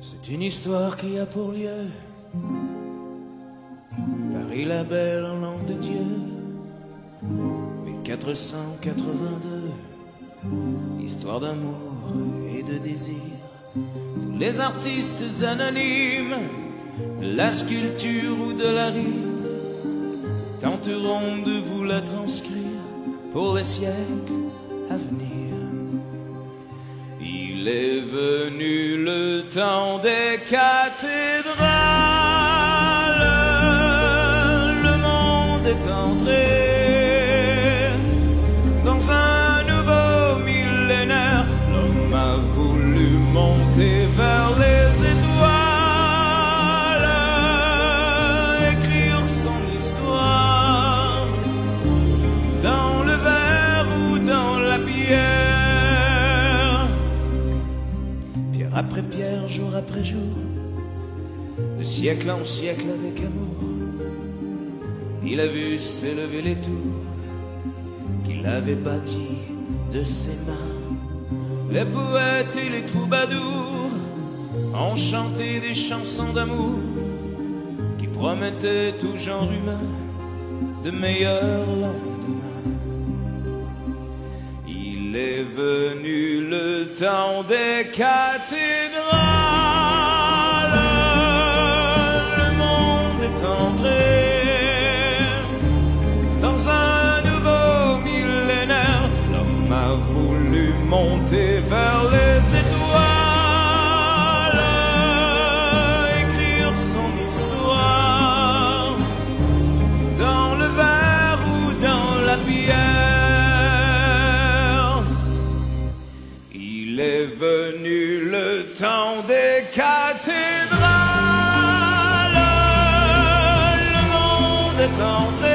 C'est une histoire qui a pour lieu Paris la belle en l'an de Dieu. 1482 Histoire d'amour et de désir. Nous les artistes anonymes De la sculpture ou de la rime Tenterons de vous la transcrire Pour les siècles à venir Il est venu le temps des cathédrales. Le monde est entré après pierre, jour après jour De siècle en siècle avec amour Il a vu s'élever les tours Qu'il avait bâties de ses mains. Les poètes et les troubadours Ont chanté des chansons d'amour Qui promettaient tout genre humain De meilleurs lendemains il est venu le temps des cathédrales. Le monde est entré dans un nouveau millénaire. L'homme a voulu monter vers les venu le temps des cathédrales. Le monde est entré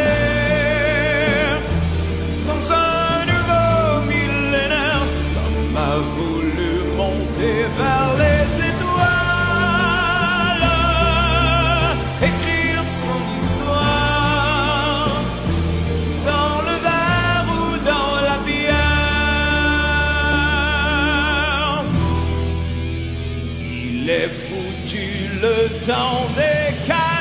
Il est foutu le temps des cas.